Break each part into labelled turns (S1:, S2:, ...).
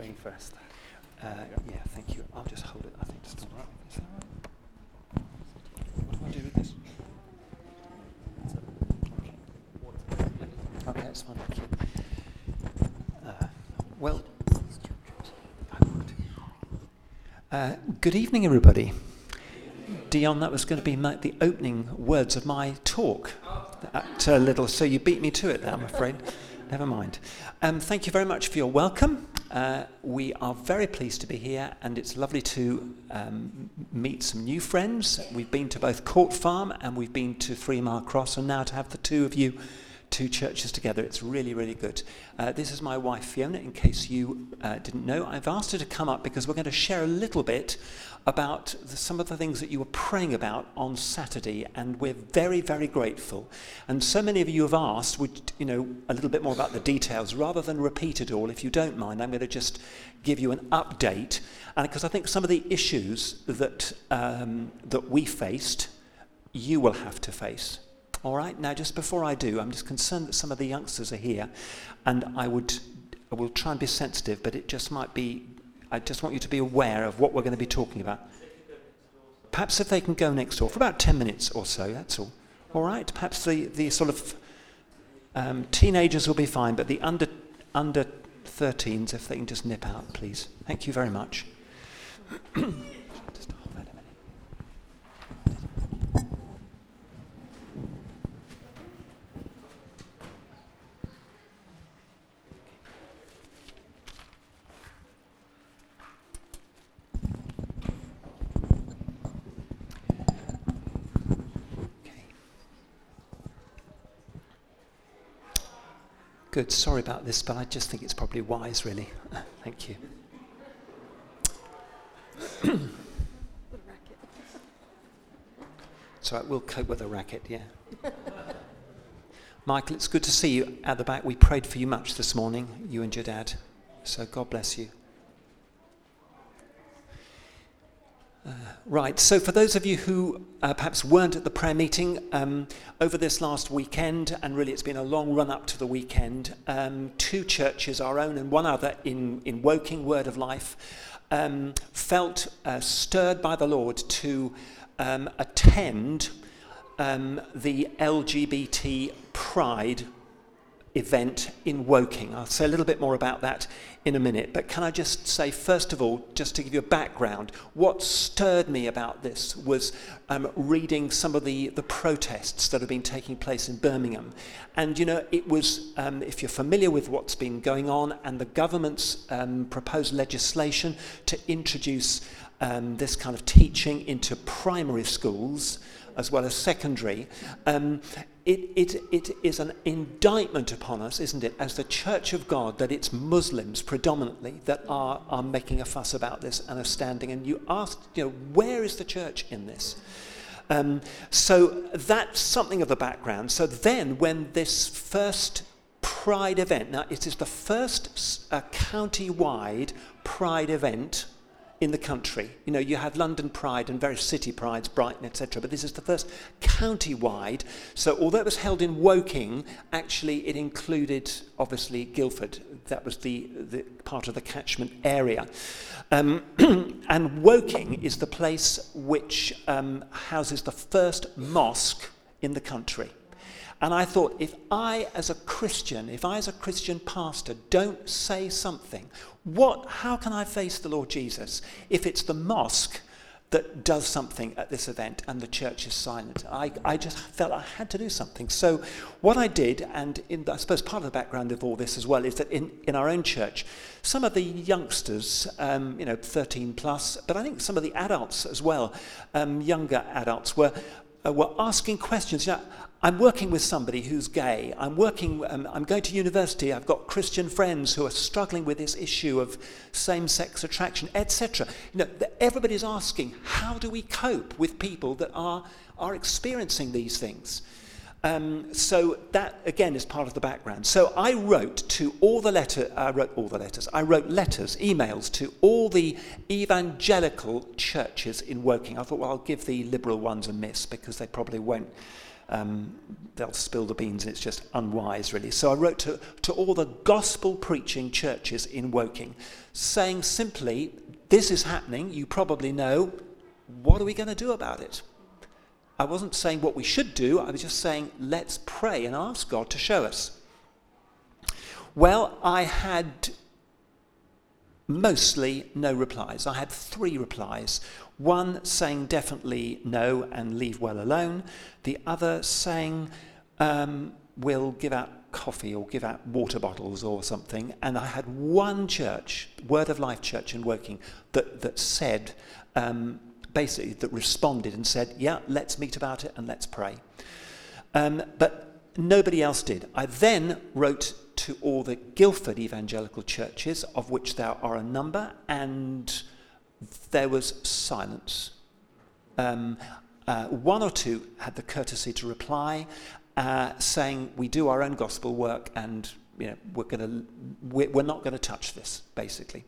S1: going first.
S2: Uh, yeah, thank you. I'll just hold it. I think it's all right. Is that right? What do I do with this? Okay, that's fine. Thank you. Uh, well. Uh, good evening, everybody. Dion, that was going to be my, the opening words of my talk. That uh, little, so you beat me to it there, I'm afraid. Never mind. Um, thank you very much for your welcome. Uh, we are very pleased to be here, and it's lovely to um, meet some new friends. We've been to both Court Farm and we've been to Three Mile Cross, and now to have the two of you, two churches together, it's really, really good. Uh, this is my wife Fiona, in case you uh, didn't know. I've asked her to come up because we're going to share a little bit about the, some of the things that you were praying about on Saturday, and we're very, very grateful. And so many of you have asked, would you know, a little bit more about the details, rather than repeat it all. If you don't mind, I'm going to just give you an update, and because I think some of the issues that um, that we faced, you will have to face. All right. Now, just before I do, I'm just concerned that some of the youngsters are here, and I would I will try and be sensitive, but it just might be I just want you to be aware of what we're going to be talking about. Perhaps if they can go next door for about 10 minutes or so, that's all. All right? Perhaps the, the sort of um, teenagers will be fine, but the under, under 13s, if they can just nip out, please. Thank you very much. Good. Sorry about this, but I just think it's probably wise, really. Thank you. so I will cope with a racket, yeah. Michael, it's good to see you at the back. We prayed for you much this morning, you and your dad. So God bless you. Right, so for those of you who uh, perhaps weren't at the prayer meeting um, over this last weekend, and really it's been a long run up to the weekend, um, two churches, our own and one other in, in Woking, Word of Life, um, felt uh, stirred by the Lord to um, attend um, the LGBT Pride event in Woking. I'll say a little bit more about that in a minute, but can I just say, first of all, just to give you a background, what stirred me about this was um, reading some of the, the protests that have been taking place in Birmingham. And, you know, it was, um, if you're familiar with what's been going on and the government's um, proposed legislation to introduce um, this kind of teaching into primary schools as well as secondary, um, it, it, it is an indictment upon us, isn't it, as the Church of God, that it's Muslims predominantly that are, are making a fuss about this and are standing. And you ask, you know, where is the church in this? Um, so that's something of the background. So then, when this first Pride event, now it is the first uh, county wide Pride event in the country. You know, you have London Pride and various city prides, Brighton, etc. But this is the first county-wide. So although it was held in Woking, actually it included, obviously, Guildford. That was the, the part of the catchment area. Um, and Woking is the place which um, houses the first mosque in the country. And I thought, if I, as a Christian, if I, as a Christian pastor, don't say something, what, how can I face the Lord Jesus if it's the mosque that does something at this event and the church is silent? I, I just felt I had to do something. So, what I did, and in, I suppose part of the background of all this as well, is that in, in our own church, some of the youngsters, um, you know, 13 plus, but I think some of the adults as well, um, younger adults, were, uh, were asking questions. You know, I'm working with somebody who's gay. I'm working, um, I'm going to university. I've got Christian friends who are struggling with this issue of same-sex attraction, etc. You know, everybody's asking, how do we cope with people that are, are experiencing these things? Um, so that again is part of the background. So I wrote to all the letter, I wrote all the letters. I wrote letters, emails to all the evangelical churches in Woking. I thought, well, I'll give the liberal ones a miss because they probably won't um, they'll spill the beans and it's just unwise, really. So I wrote to, to all the gospel preaching churches in Woking, saying simply, This is happening, you probably know, what are we going to do about it? I wasn't saying what we should do, I was just saying, let's pray and ask God to show us. Well, I had mostly no replies. I had three replies. One saying definitely no and leave well alone. The other saying um, we'll give out coffee or give out water bottles or something. And I had one church, Word of Life Church in Woking, that, that said, um, basically, that responded and said, yeah, let's meet about it and let's pray. Um, but nobody else did. I then wrote to all the Guildford evangelical churches, of which there are a number, and there was silence. Um, uh, one or two had the courtesy to reply, uh, saying, We do our own gospel work and you know, we're, gonna, we're not going to touch this, basically.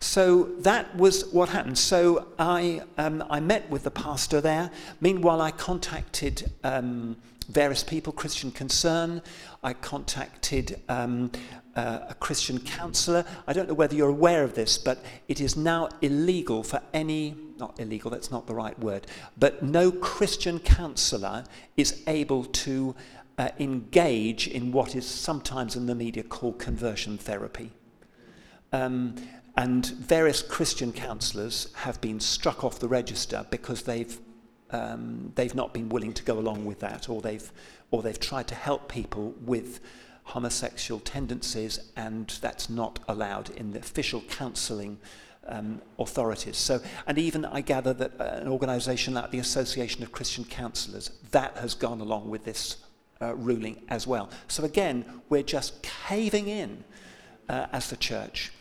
S2: So that was what happened. So I, um, I met with the pastor there. Meanwhile, I contacted um, various people, Christian Concern. I contacted um, uh, a Christian counsellor. I don't know whether you're aware of this, but it is now illegal for any, not illegal, that's not the right word, but no Christian counsellor is able to uh, engage in what is sometimes in the media called conversion therapy. Um, and various Christian counsellors have been struck off the register because they've um, they've not been willing to go along with that, or they've, or they've tried to help people with homosexual tendencies, and that's not allowed in the official counselling um, authorities. So, and even I gather that uh, an organisation like the Association of Christian Counsellors that has gone along with this uh, ruling as well. So again, we're just caving in uh, as the church.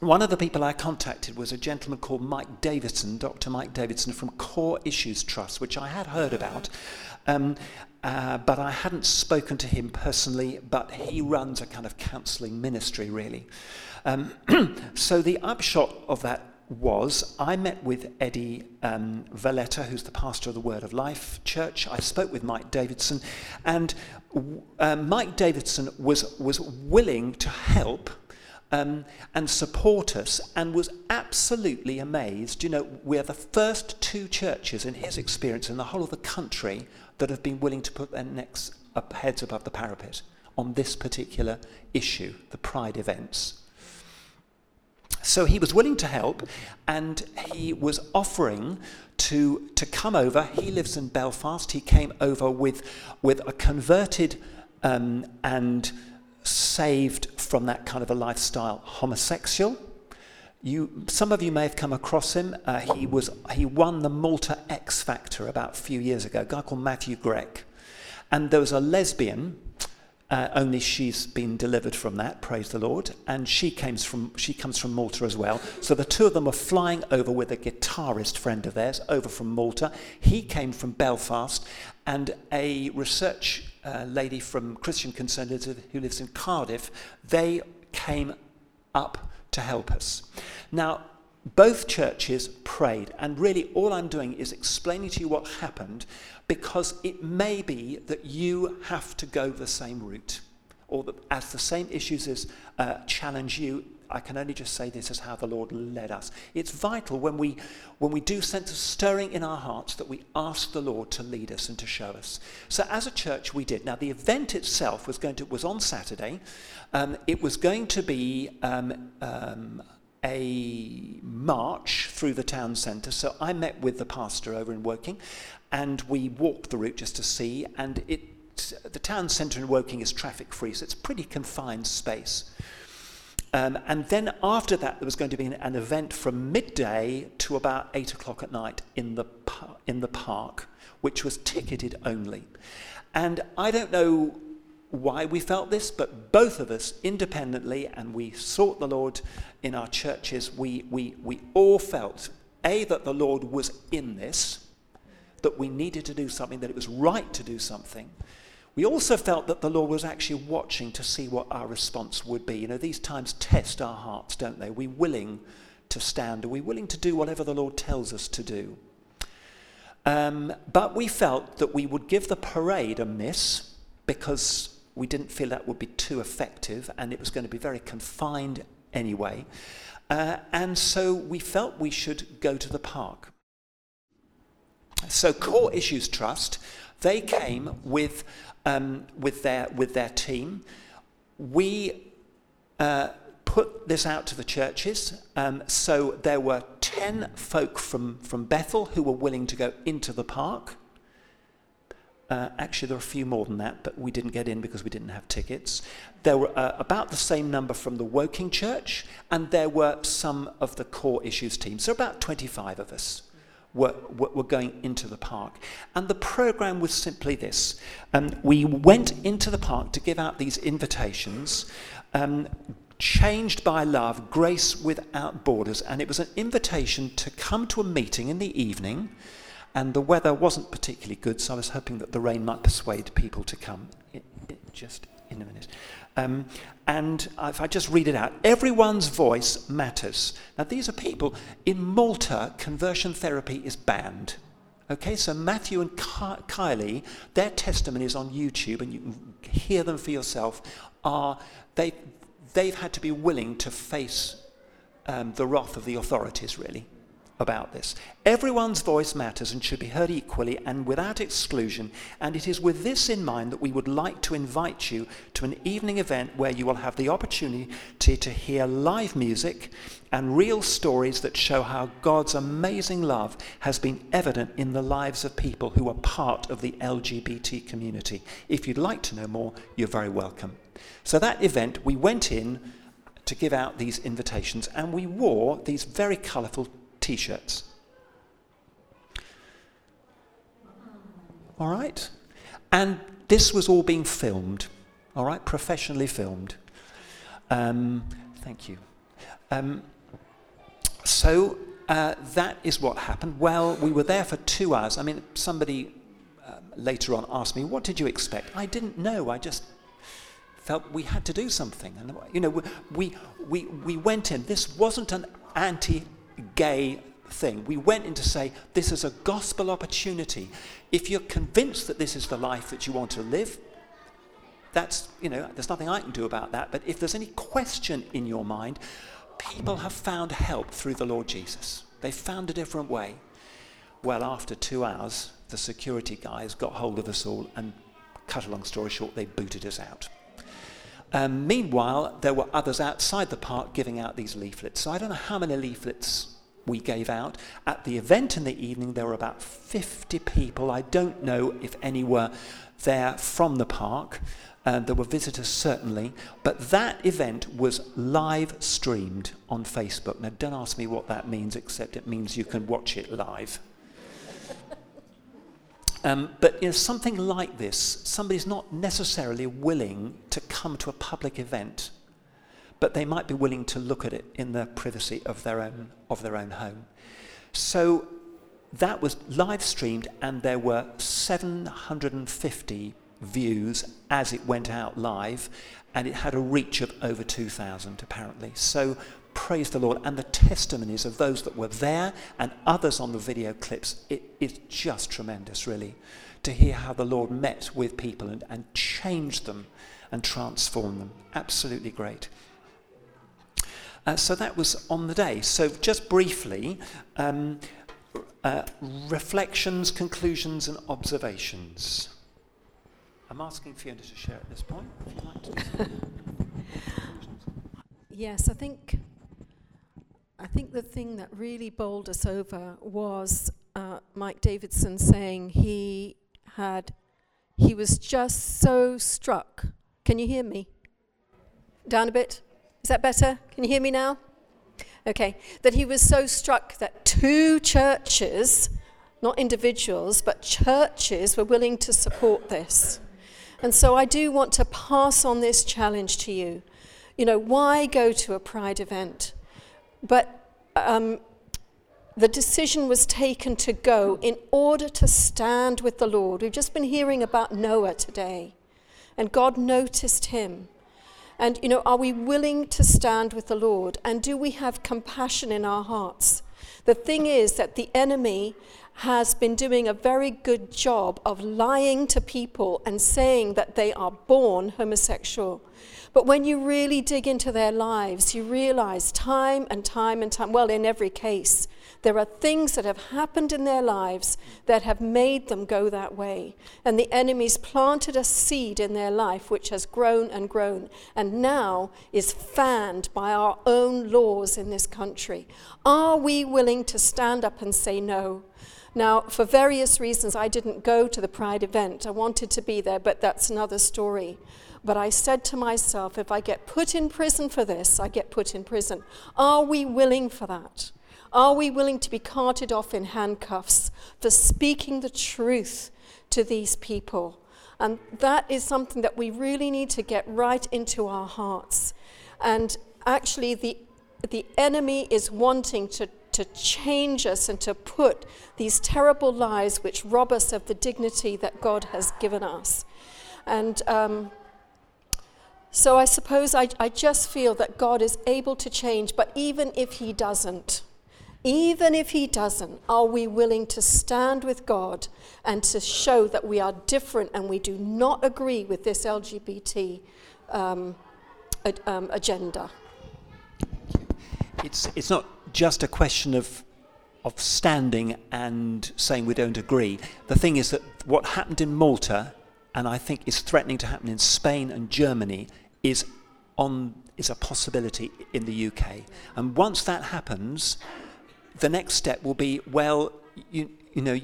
S2: One of the people I contacted was a gentleman called Mike Davidson, Dr. Mike Davidson from Core Issues Trust, which I had heard about, um, uh, but I hadn't spoken to him personally, but he runs a kind of counselling ministry, really. Um, so the upshot of that was I met with Eddie um, Valletta, who's the pastor of the Word of Life Church. I spoke with Mike Davidson, and uh, Mike Davidson was, was willing to help um, and support us and was absolutely amazed. You know, we're the first two churches in his experience in the whole of the country that have been willing to put their necks up, heads above the parapet on this particular issue, the Pride events. So he was willing to help and he was offering to, to come over. He lives in Belfast. He came over with, with a converted um, and saved from that kind of a lifestyle homosexual. You, some of you may have come across him. Uh, he, was, he won the Malta X Factor about a few years ago, a guy called Matthew Grech. And there was a lesbian, uh, only she's been delivered from that, praise the Lord. And she, comes from, she comes from Malta as well. So the two of them are flying over with a guitarist friend of theirs over from Malta. He came from Belfast, and a research uh, lady from Christian Concern who lives in Cardiff, they came up to help us. Now, both churches prayed, and really all I'm doing is explaining to you what happened because it may be that you have to go the same route, or that as the same issues uh, challenge you, I can only just say this is how the Lord led us. It's vital when we, when we do sense a stirring in our hearts that we ask the Lord to lead us and to show us. So as a church, we did. Now, the event itself was, going to, was on Saturday. Um, it was going to be um, um, a march through the town centre. So I met with the pastor over in Woking and we walked the route just to see. And it, the town centre in Woking is traffic free, so it's pretty confined space. Um, and then after that, there was going to be an, an, event from midday to about eight o'clock at night in the, in the park, which was ticketed only. And I don't know why we felt this, but both of us independently, and we sought the Lord in our churches, we, we, we all felt A, that the Lord was in this, that we needed to do something, that it was right to do something, we also felt that the Lord was actually watching to see what our response would be. You know, these times test our hearts, don't they? Are we willing to stand? Are we willing to do whatever the Lord tells us to do? Um, but we felt that we would give the parade a miss because we didn't feel that would be too effective and it was going to be very confined anyway. Uh, and so we felt we should go to the park. So Core Issues Trust, they came with, um, with, their, with their team. We uh, put this out to the churches. Um, so there were 10 folk from, from Bethel who were willing to go into the park. Uh, actually, there are a few more than that, but we didn't get in because we didn't have tickets. There were uh, about the same number from the Woking Church, and there were some of the core issues team. So about 25 of us were, were going into the park. And the program was simply this um, we went into the park to give out these invitations. Um, changed by love, grace without borders, and it was an invitation to come to a meeting in the evening and the weather wasn't particularly good, so I was hoping that the rain might persuade people to come. It, it just in a minute. Um, and if I just read it out, everyone's voice matters. Now, these are people in Malta, conversion therapy is banned. Okay, so Matthew and Ky- Kylie, their testimonies on YouTube, and you can hear them for yourself, are they, they've had to be willing to face um, the wrath of the authorities, really about this. Everyone's voice matters and should be heard equally and without exclusion, and it is with this in mind that we would like to invite you to an evening event where you will have the opportunity to, hear live music and real stories that show how God's amazing love has been evident in the lives of people who are part of the LGBT community. If you'd like to know more, you're very welcome. So, that event, we went in to give out these invitations and we wore these very colourful t shirts. All right? And this was all being filmed, all right? Professionally filmed. Um, thank you. Um, so uh, that is what happened. Well, we were there for two hours. I mean, somebody um, later on asked me, What did you expect? I didn't know. I just felt we had to do something. And, you know, we, we, we went in. This wasn't an anti gay thing. We went in to say, this is a gospel opportunity. If you're convinced that this is the life that you want to live, that's, you know, there's nothing I can do about that. But if there's any question in your mind, people have found help through the Lord Jesus. They found a different way. Well, after two hours, the security guys got hold of us all and, cut a long story short, they booted us out. Um, meanwhile, there were others outside the park giving out these leaflets. So I don't know how many leaflets we gave out. At the event in the evening, there were about 50 people. I don't know if any were there from the park. Uh, there were visitors, certainly. But that event was live streamed on Facebook. Now, don't ask me what that means, except it means you can watch it live. Um, but you know, something like this, somebody's not necessarily willing to come to a public event, but they might be willing to look at it in the privacy of their own, of their own home. So that was live streamed, and there were 750 views as it went out live, and it had a reach of over 2,000 apparently. So praise the Lord. And the testimonies of those that were there and others on the video clips, it is just tremendous, really, to hear how the Lord met with people and, and changed them and transformed them. Absolutely great. Uh, so that was on the day. So, just briefly, um, uh, reflections, conclusions, and observations. I'm asking Fiona to share at this point. Like
S1: yes, I think I think the thing that really bowled us over was uh, Mike Davidson saying he had, he was just so struck. Can you hear me? Down a bit? Is that better? Can you hear me now? Okay. That he was so struck that two churches, not individuals, but churches were willing to support this. And so I do want to pass on this challenge to you. You know, why go to a pride event? But um, the decision was taken to go in order to stand with the Lord. We've just been hearing about Noah today, and God noticed him. And, you know, are we willing to stand with the Lord? And do we have compassion in our hearts? The thing is that the enemy has been doing a very good job of lying to people and saying that they are born homosexual. But when you really dig into their lives, you realize time and time and time, well, in every case, there are things that have happened in their lives that have made them go that way. And the enemy's planted a seed in their life which has grown and grown and now is fanned by our own laws in this country. Are we willing to stand up and say no? Now, for various reasons, I didn't go to the Pride event. I wanted to be there, but that's another story. But I said to myself, if I get put in prison for this, I get put in prison. Are we willing for that? Are we willing to be carted off in handcuffs for speaking the truth to these people? And that is something that we really need to get right into our hearts. And actually, the, the enemy is wanting to, to change us and to put these terrible lies which rob us of the dignity that God has given us. And um, so I suppose I, I just feel that God is able to change, but even if He doesn't, even if He doesn't, are we willing to stand with God and to show that we are different and we do not agree with this LGBT um, um, agenda?
S2: It's, it's not just a question of, of standing and saying we don't agree. The thing is that what happened in Malta, and I think is threatening to happen in Spain and Germany, is on is a possibility in the UK. And once that happens, the next step will be well, you, you know,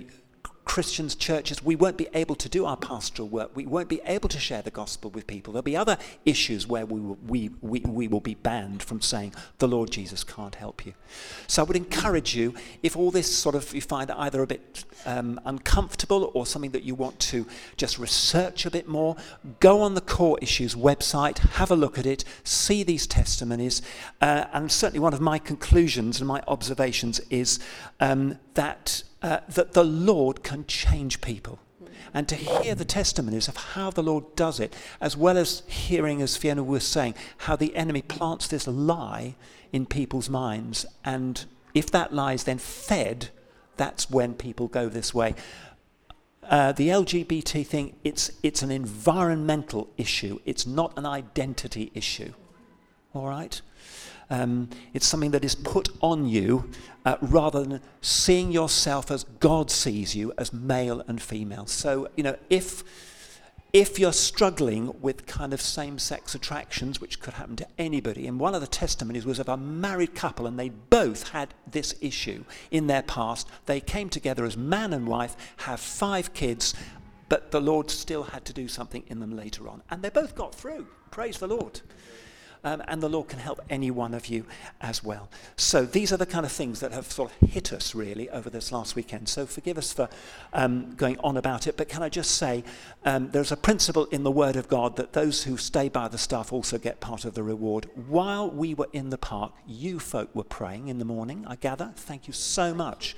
S2: Christians, churches, we won't be able to do our pastoral work. We won't be able to share the gospel with people. There'll be other issues where we will, we, we, we will be banned from saying, the Lord Jesus can't help you. So I would encourage you, if all this sort of you find either a bit um, uncomfortable or something that you want to just research a bit more, go on the Core Issues website, have a look at it, see these testimonies. Uh, and certainly one of my conclusions and my observations is um, that uh, that the Lord can change people. And to hear the testimonies of how the Lord does it, as well as hearing, as Fiona was saying, how the enemy plants this lie in people's minds. And if that lie is then fed, that's when people go this way. Uh, the LGBT thing, it's, it's an environmental issue, it's not an identity issue. All right? Um, it's something that is put on you uh, rather than seeing yourself as God sees you as male and female. So, you know, if if you're struggling with kind of same sex attractions, which could happen to anybody, and one of the testimonies was of a married couple, and they both had this issue in their past. They came together as man and wife, have five kids, but the Lord still had to do something in them later on. And they both got through. Praise the Lord um, and the Lord can help any one of you as well. So these are the kind of things that have sort of hit us really over this last weekend. So forgive us for um, going on about it, but can I just say um, there's a principle in the Word of God that those who stay by the staff also get part of the reward. While we were in the park, you folk were praying in the morning, I gather. Thank you so much.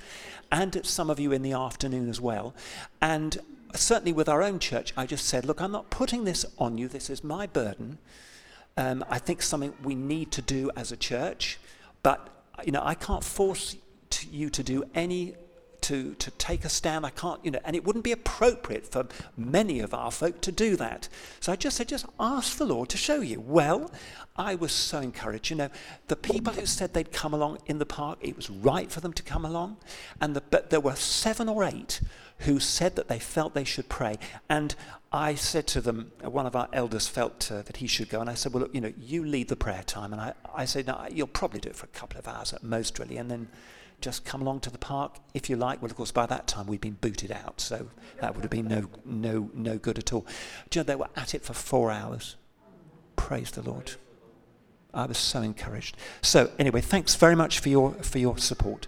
S2: And some of you in the afternoon as well. And certainly with our own church, I just said, look, I'm not putting this on you. This is my burden um, I think something we need to do as a church. But you know, I can't force you to do any to, to take a stand. I can't, you know, and it wouldn't be appropriate for many of our folk to do that. So I just said, just ask the Lord to show you. Well, I was so encouraged. You know, the people who said they'd come along in the park, it was right for them to come along. And the, but there were seven or eight who said that they felt they should pray. And I said to them, one of our elders felt uh, that he should go. And I said, well, look, you know, you lead the prayer time. And I, I said, no, you'll probably do it for a couple of hours at most, really. And then just come along to the park if you like. Well, of course, by that time we'd been booted out, so that would have been no, no, no good at all. Do you know, they were at it for four hours. Praise the Lord. I was so encouraged. So, anyway, thanks very much for your, for your support.